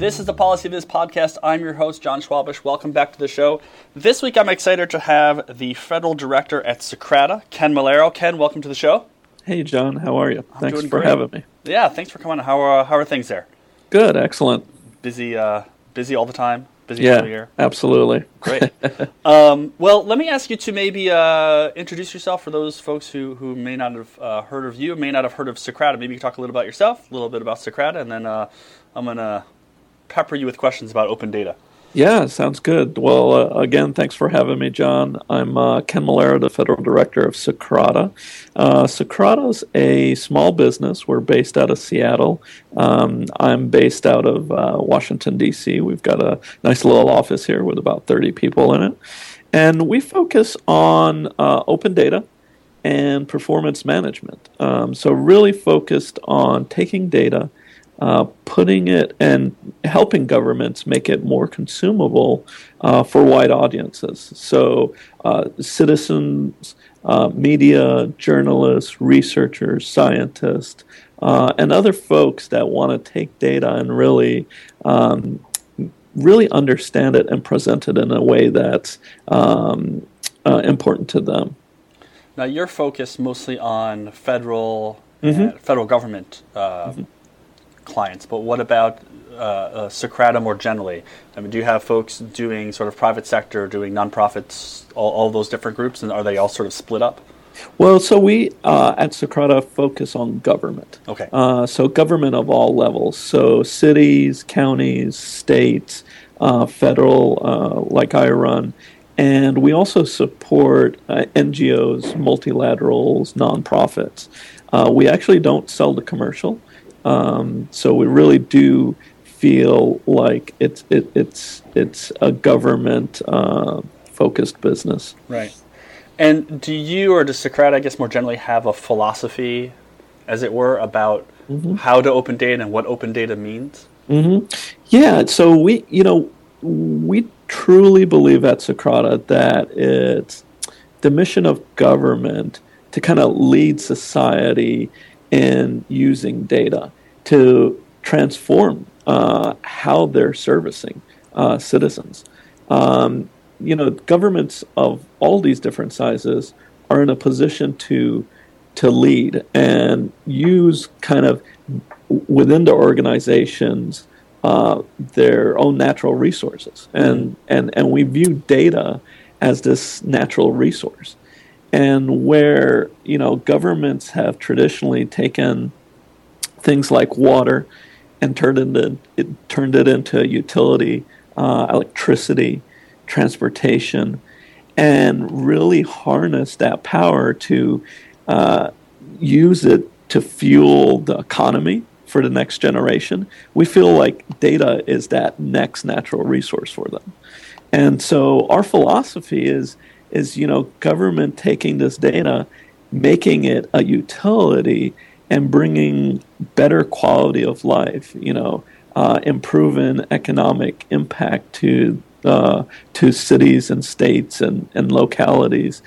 This is the PolicyViz podcast. I'm your host, John Schwabish. Welcome back to the show. This week, I'm excited to have the federal director at Socrata, Ken Melero. Ken, welcome to the show. Hey, John. How are you? I'm Thanks for great. having me. Yeah, thanks for coming. How are, how are things there? Good. Excellent. Busy, uh, busy all the time. Busy Yeah, year. absolutely. Great. um, well, let me ask you to maybe uh, introduce yourself for those folks who, who may not have uh, heard of you, may not have heard of Socrata. Maybe you can talk a little about yourself, a little bit about Socrata, and then uh, I'm going to pepper you with questions about open data. Yeah, sounds good. Well, uh, again, thanks for having me, John. I'm uh, Ken Melero, the federal director of Socrata. Uh, Socrata's a small business. We're based out of Seattle. Um, I'm based out of uh, Washington, D.C. We've got a nice little office here with about 30 people in it. And we focus on uh, open data and performance management. Um, so, really focused on taking data uh, putting it and helping governments make it more consumable uh, for wide audiences. So, uh, citizens, uh, media, journalists, researchers, scientists, uh, and other folks that want to take data and really. Um, really understand it and present it in a way that's um, uh, important to them. Now, you're focused mostly on federal Mm-hmm. uh, federal government uh, clients, but what about uh, uh, Socrata more generally? I mean, do you have folks doing sort of private sector, doing nonprofits, all, all those different groups, and are they all sort of split up? Well, so we uh, at Socrata focus on government. Okay. Uh, so government of all levels. So cities, counties, states, uh, federal, uh, like I run, and we also support uh, NGOs, multilaterals, nonprofits. Uh, we actually don't sell to commercial, um, so we really do feel like it's it, it's it's a government uh, focused business. Right. And do you, or does Socrata, I guess more generally, have a philosophy, as it were, about how to open data and what open data means? hmm Yeah, so we, you know, we truly believe at Socrata that it's the mission of government to kind of lead society in using data to transform uh, how they're servicing uh, citizens. Um, you know, governments of all these different sizes are in a position to to lead and use kind of within the organizations uh, their own natural resources, and and and we view data as this natural resource, and where you know governments have traditionally taken things like water and turned into it turned it into utility, uh, electricity, transportation, and really harness that power to uh, use it to fuel the economy for the next generation. We feel like data is that next natural resource for them. And so our philosophy is is you know government taking this data, making it a utility and bringing better quality of life, you know, uh, improving economic impact to uh, to cities and states and, and localities,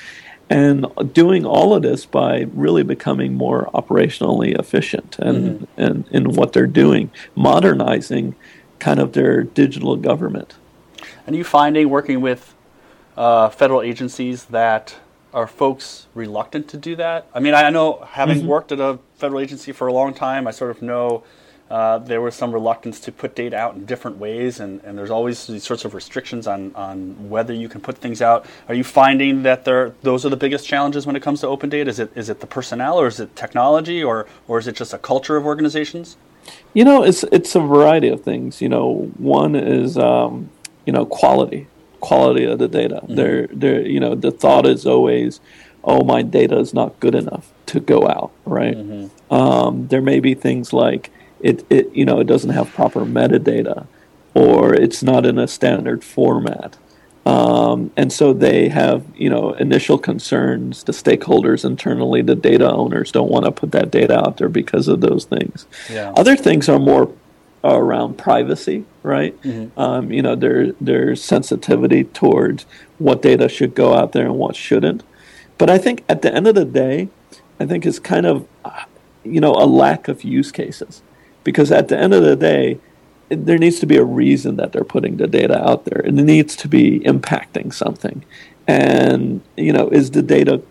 and doing all of this by really becoming more operationally efficient and, and in what they're doing, modernizing kind of their digital government. And are you finding working with uh, federal agencies that are folks reluctant to do that? I mean, I know having worked at a federal agency for a long time, I sort of know uh, there was some reluctance to put data out in different ways, and, and there's always these sorts of restrictions on, on whether you can put things out. Are you finding that there those are the biggest challenges when it comes to open data? Is it is it the personnel, or is it technology, or or is it just a culture of organizations? You know, it's it's a variety of things. You know, one is um, you know quality, quality of the data. There, there. You know, the thought is always, oh, my data is not good enough to go out. Right. Um, there may be things like it, it. You know, it doesn't have proper metadata, or it's not in a standard format. Um, and so they have, you know, initial concerns. The stakeholders internally, the data owners, don't want to put that data out there because of those things. Yeah. Other things are more around privacy, right? Um, you know, there there's sensitivity towards what data should go out there and what shouldn't. But I think at the end of the day, I think it's kind of, you know, a lack of use cases, because at the end of the day, there needs to be a reason that they're putting the data out there, and it needs to be impacting something. And you know, is the data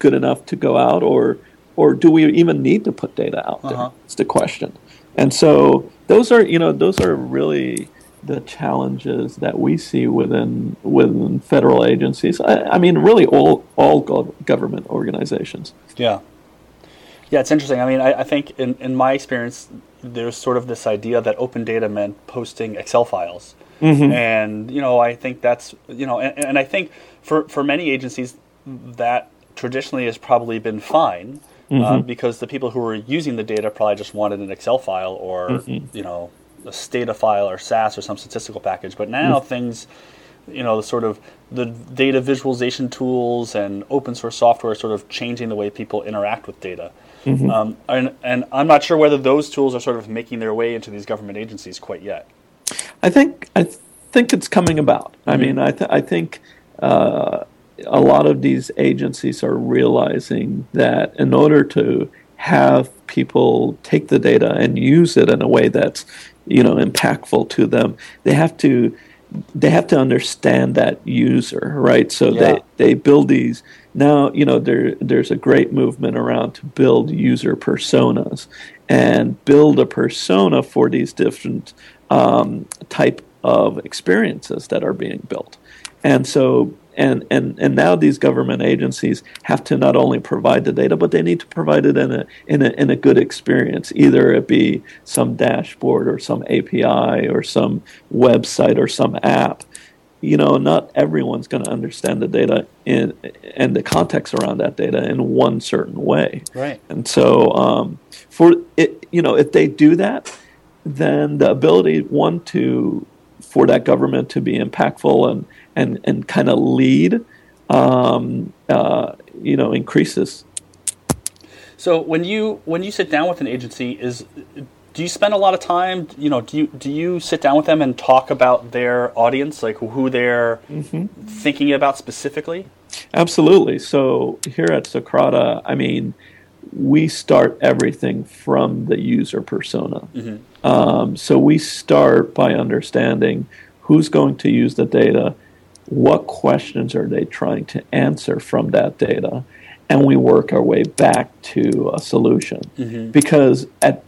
good enough to go out, or or do we even need to put data out there? Uh-huh. It's the question. And so those are you know those are really the challenges that we see within within federal agencies. I, I mean, really all all government organizations. Yeah. Yeah, it's interesting. I mean, I, I, think in, in my experience, there's sort of this idea that open data meant posting Excel files. Mm-hmm. And, you know, I think that's, you know, and, and, I think for, for many agencies, that traditionally has probably been fine mm-hmm. uh, because the people who were using the data probably just wanted an Excel file or, mm-hmm. you know, a Stata file or SAS or some statistical package. But now mm-hmm. things, you know, the sort of the data visualization tools and open source software are sort of changing the way people interact with data. Mm-hmm. Um, and, and I'm not sure whether those tools are sort of making their way into these government agencies quite yet. I think I think it's coming about. I mm-hmm. mean, I th- I think uh, a lot of these agencies are realizing that in order to have people take the data and use it in a way that's you know impactful to them, they have to they have to understand that user, right? So yeah. they, they build these now, you know, there there's a great movement around to build user personas and build a persona for these different um, type of experiences that are being built. And so and, and, and now these government agencies have to not only provide the data, but they need to provide it in a, in a, in a good experience. Either it be some dashboard or some API or some website or some app. You know, not everyone's going to understand the data in, and the context around that data in one certain way. Right. And so, um, for it, you know, if they do that, then the ability one to for that government to be impactful and and and kind of lead, um, uh, you know, increases. So when you when you sit down with an agency, is do you spend a lot of time? You know, do you do you sit down with them and talk about their audience, like who they're mm-hmm. thinking about specifically? Absolutely. So here at Socrata, I mean, we start everything from the user persona. Mm-hmm. Um, so we start by understanding who's going to use the data, what questions are they trying to answer from that data, and we work our way back to a solution. Mm-hmm. Because at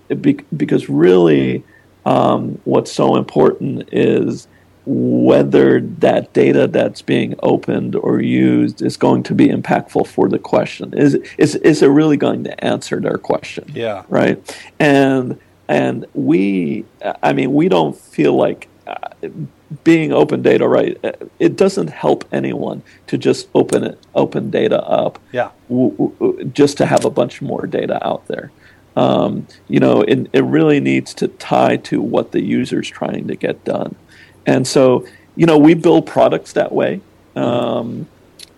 because really, um, what's so important is whether that data that's being opened or used is going to be impactful for the question. Is is is it really going to answer their question? Yeah. Right. And and we, I mean, we don't feel like. Uh, being open data right it doesn't help anyone to just open it open data up yeah w- w- just to have a bunch more data out there um, you know it, it really needs to tie to what the user's trying to get done and so, you know, we build products that way. Um,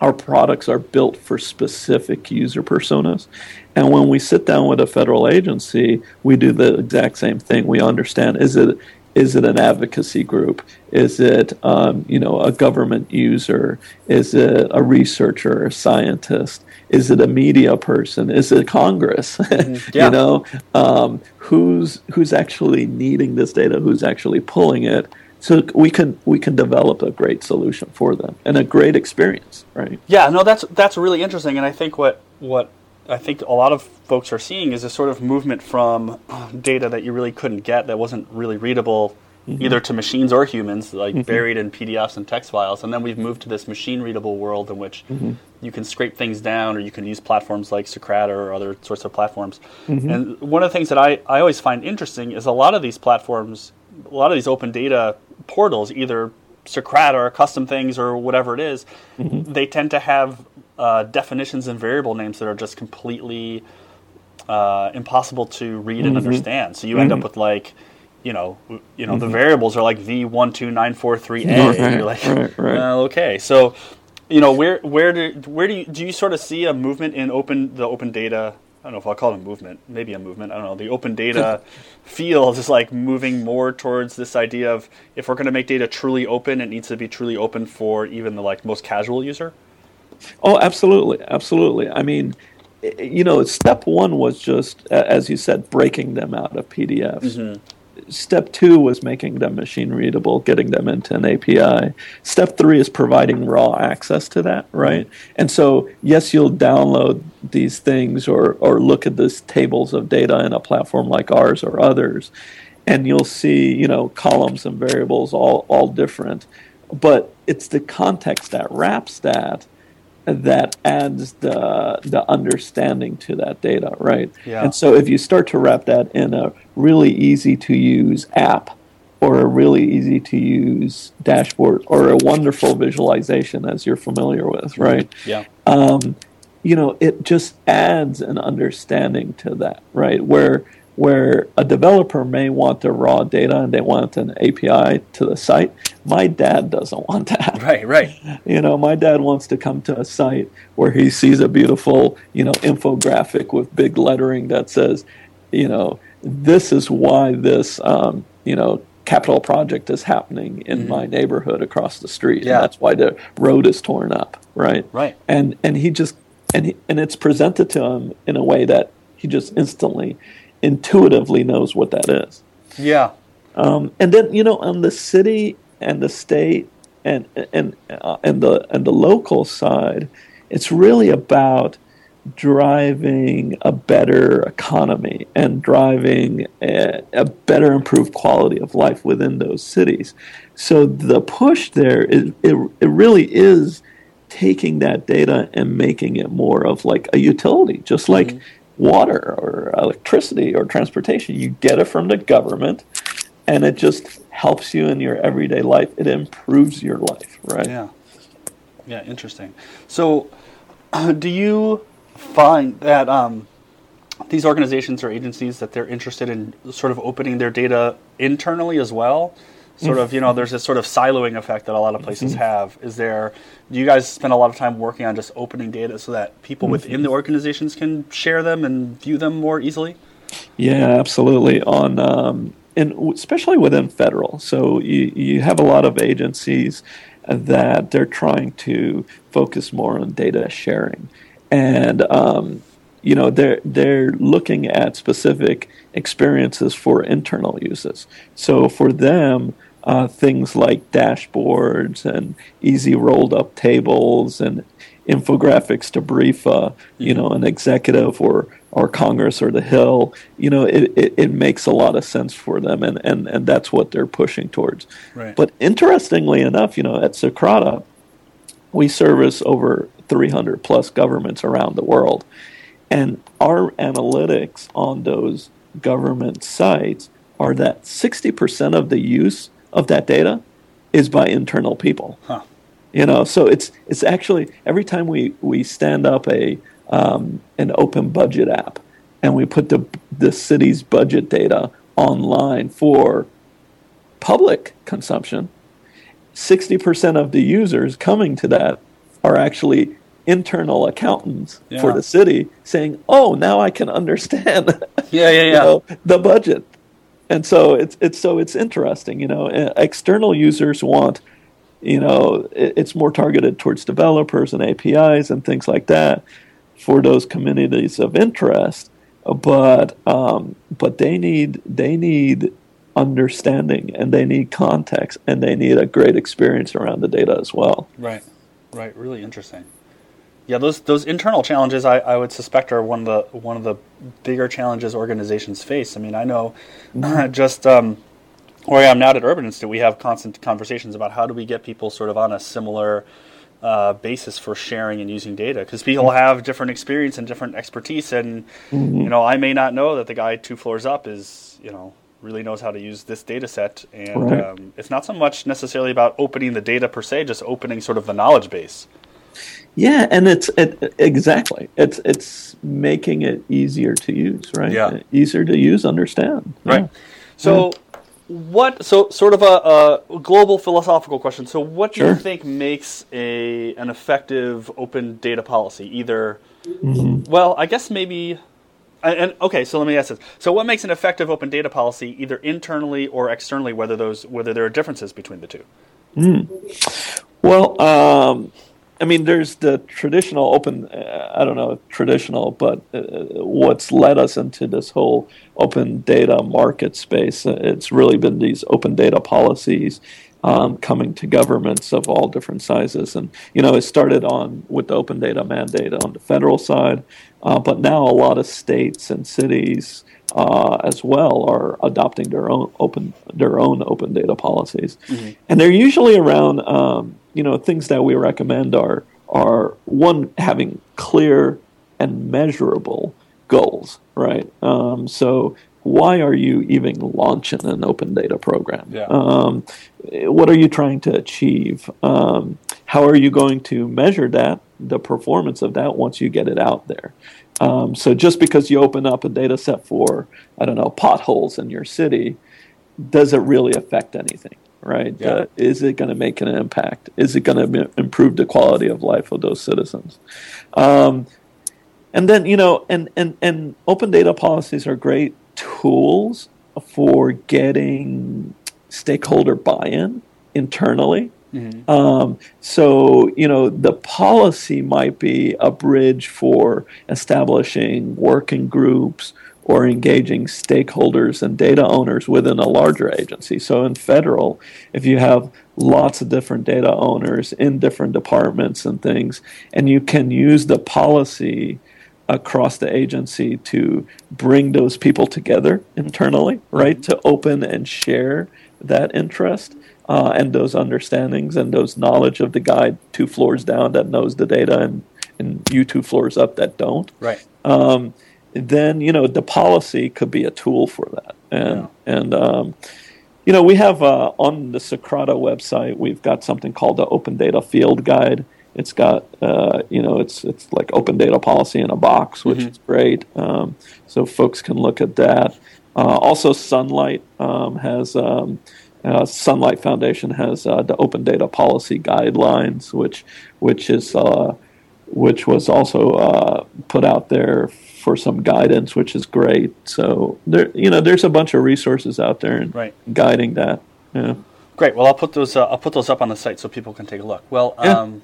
our products are built for specific user personas. And when we sit down with a federal agency, we do the exact same thing. We understand is it is it an advocacy group? Is it um, you know a government user? Is it a researcher, a scientist? Is it a media person? Is it Congress? Mm-hmm. Yeah. you know, um, who's who's actually needing this data? Who's actually pulling it? So we can we can develop a great solution for them and a great experience right yeah no that's that's really interesting and i think what what i think a lot of folks are seeing is a sort of movement from data that you really couldn't get that wasn't really readable mm-hmm. either to machines or humans like mm-hmm. buried in pdfs and text files and then we've moved to this machine readable world in which mm-hmm. you can scrape things down or you can use platforms like socrata or other sorts of platforms mm-hmm. and one of the things that I, I always find interesting is a lot of these platforms a lot of these open data portals, either Socrata or custom things or whatever it is, mm-hmm. they tend to have uh, definitions and variable names that are just completely uh, impossible to read mm-hmm. and understand. So you end up mm-hmm. with like, you know, you know, the mm-hmm. variables are like v one two nine four three a. Right, you're like, right, right. Well, okay, so you know, where where do where do you do you sort of see a movement in open the open data I don't know if I'll call it a movement, maybe a movement. I don't know. The open data field is like moving more towards this idea of if we're going to make data truly open, it needs to be truly open for even the like most casual user. Oh, absolutely, absolutely. I mean, you know, step one was just, as you said, breaking them out of PDFs. Mm-hmm. Step two was making them machine readable, getting them into an API. Step three is providing raw access to that, mm-hmm. right? And so, yes, you'll download these things or, or look at these tables of data in a platform like ours or others, and you'll see, you know, columns and variables all, all different. But it's the context that wraps that that adds the the understanding to that data, right? Yeah. And so if you start to wrap that in a really easy to use app or a really easy to use dashboard or a wonderful visualization as you're familiar with, right? Yeah. Um, you know, it just adds an understanding to that, right? Where where a developer may want the raw data and they want an API to the site. My dad doesn't want that. Right, right. You know, my dad wants to come to a site where he sees a beautiful, you know, infographic with big lettering that says, you know, this is why this, um, you know, capital project is happening in mm-hmm. my neighborhood across the street. Yeah. And that's why the road is torn up, right? Right. And and he just and he, and it's presented to him in a way that he just instantly intuitively knows what that is. Yeah. Um, and then you know on the city and the state and and uh, and the and the local side, it's really about driving a better economy and driving a, a, better improved quality of life within those cities. So the push there is it, it really is taking that data and making it more of like a utility, just like mm-hmm water or electricity or transportation. You get it from the government, and it just helps you in your everyday life. It improves your life, right? Yeah. Yeah, interesting. So, do you find that um, these organizations or agencies that they're interested in sort of opening their data internally as well? Sort of you know there's this sort of siloing effect that a lot of places mm-hmm. have. Is there do you guys spend a lot of time working on just opening data so that people within the organizations can share them and view them more easily? Yeah absolutely. On um, and especially within federal. So you, you have a lot of agencies that they're trying to focus more on data sharing. And um, you know they're they're looking at specific experiences for internal uses. So for them uh, things like dashboards and easy rolled up tables and infographics to brief uh, you know an executive or or Congress or the Hill, you know, it, it, it, makes a lot of sense for them, and, and, and that's what they're pushing towards. Right. But interestingly enough, you know, at Socrata, we service over 300 plus governments around the world, and our analytics on those government sites are that 60% of the use of that data is by internal people. Huh. You know, so it's it's actually every time we we stand up a um, an open budget app and we put the the city's budget data online for public consumption, sixty percent of the users coming to that are actually internal accountants yeah. for the city saying, "Oh, now I can understand." Yeah, yeah, yeah. you know, the budget and so it's it's so it's interesting. You know, external users want, you know, it's more targeted towards developers and APIs and things like that for those communities of interest. But um, but they need they need understanding and they need context and they need a great experience around the data as well. Right, right. Really interesting. Yeah, those those internal challenges I, I would suspect are one of the one of the bigger challenges organizations face. I mean, I know mm-hmm. just um, where I am now at Urban Institute, we have constant conversations about how do we get people sort of on a similar uh, basis for sharing and using data because people mm-hmm. have different experience and different expertise, and mm-hmm. you know, I may not know that the guy two floors up is you know really knows how to use this data set, and right. um, it's not so much necessarily about opening the data per se, just opening sort of the knowledge base. Yeah, and it's it, exactly it's it's making it easier to use, right? Yeah, easier to use, understand. Right. Yeah. So, yeah. what? So, sort of a, a, global philosophical question. So, what do sure. you think makes a an effective open data policy? Either, mm-hmm. well, I guess maybe. And, okay, so let me ask this: So, what makes an effective open data policy, either internally or externally? Whether those whether there are differences between the two? Mm. Well, um, I mean, there's the traditional open, uh, I don't know, traditional, but uh, what's led us into this whole open data market space, uh, it's really been these open data policies um, coming to governments of all different sizes. And, you know, it started on with the open data mandate on the federal side, uh, but now a lot of states and cities uh, as well are adopting their own open their own open data policies, mm-hmm. and they're usually around um, you know things that we recommend are are one having clear and measurable goals, right? Um, so why are you even launching an open data program? Yeah. Um, what are you trying to achieve? Um, how are you going to measure that, the performance of that, once you get it out there? Um, so just because you open up a data set for, I don't know, potholes in your city, does it really affect anything? Right? Yeah. Uh, is it going to make an impact? Is it going to improve the quality of life of those citizens? Um, and then you know, and and and open data policies are great tools for getting stakeholder buy-in internally Mm-hmm. Um, so, you know, the policy might be a bridge for establishing working groups or engaging stakeholders and data owners within a larger agency. So, in federal, if you have lots of different data owners in different departments and things, and you can use the policy across the agency to bring those people together internally, right, to open and share that interest uh, and those understandings and those knowledge of the guy two floors down that knows the data and, and you two floors up that don't. Right. Um, then you know the policy could be a tool for that, and yeah. and um, you know we have uh, on the Socrata website we've got something called the Open Data Field Guide. It's got uh, you know it's it's like open data policy in a box, which mm-hmm. is great. Um, so folks can look at that. Uh, also, Sunlight um, has um, uh, Sunlight Foundation has uh, the Open Data Policy Guidelines, which which is uh, which was also uh, put out there for some guidance, which is great. So there, you know, there's a bunch of resources out there and right. guiding that. Yeah. Great. Well, I'll put those uh, I'll put those up on the site so people can take a look. Well. Yeah. Um,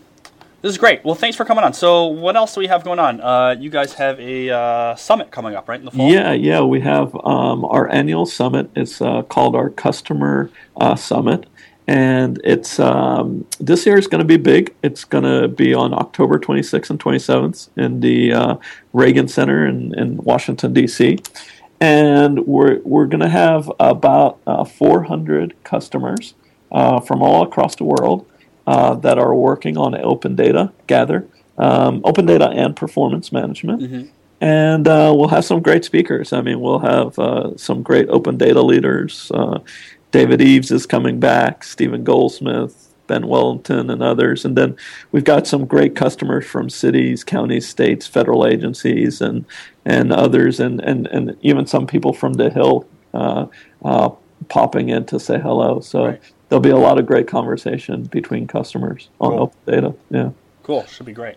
this is great. Well, thanks for coming on. So, what else do we have going on? Uh, you guys have a uh, summit coming up, right, in the fall? Yeah, yeah. We have um, our annual summit. It's uh, called our Customer uh, Summit. And it's um, this year is going to be big. It's going to be on October 26th and 27th in the uh, Reagan Center in, in Washington, D.C. And we're, we're going to have about uh, 400 customers from all across the world uh, that are working on open data gather, um, open data and performance management. Mm-hmm. And uh, we'll have some great speakers. I mean, we'll have uh, some great open data leaders. David Eaves is coming back, Stephen Goldsmith, Ben Wellington, and others. And then we've got some great customers from cities, counties, states, federal agencies, and and others, and and, and even some people from the Hill uh, uh, popping in to say hello. So right there'll be a lot of great conversation between customers on cool. open data. Yeah. Cool. Should be great.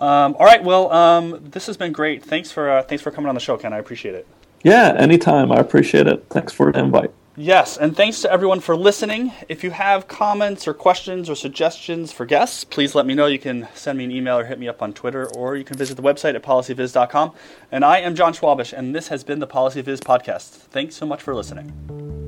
Um, all right. Well, um, this has been great. Thanks for uh, thanks for coming on the show, Ken. I appreciate it. Yeah, anytime. I appreciate it. Thanks for the invite. Yes, and thanks to everyone for listening. If you have comments or questions or suggestions for guests, please let me know. You can send me an email or hit me up on Twitter, or you can visit the website at policyviz.com. And I am John Schwabish, and this has been the PolicyViz podcast. Thanks so much for listening.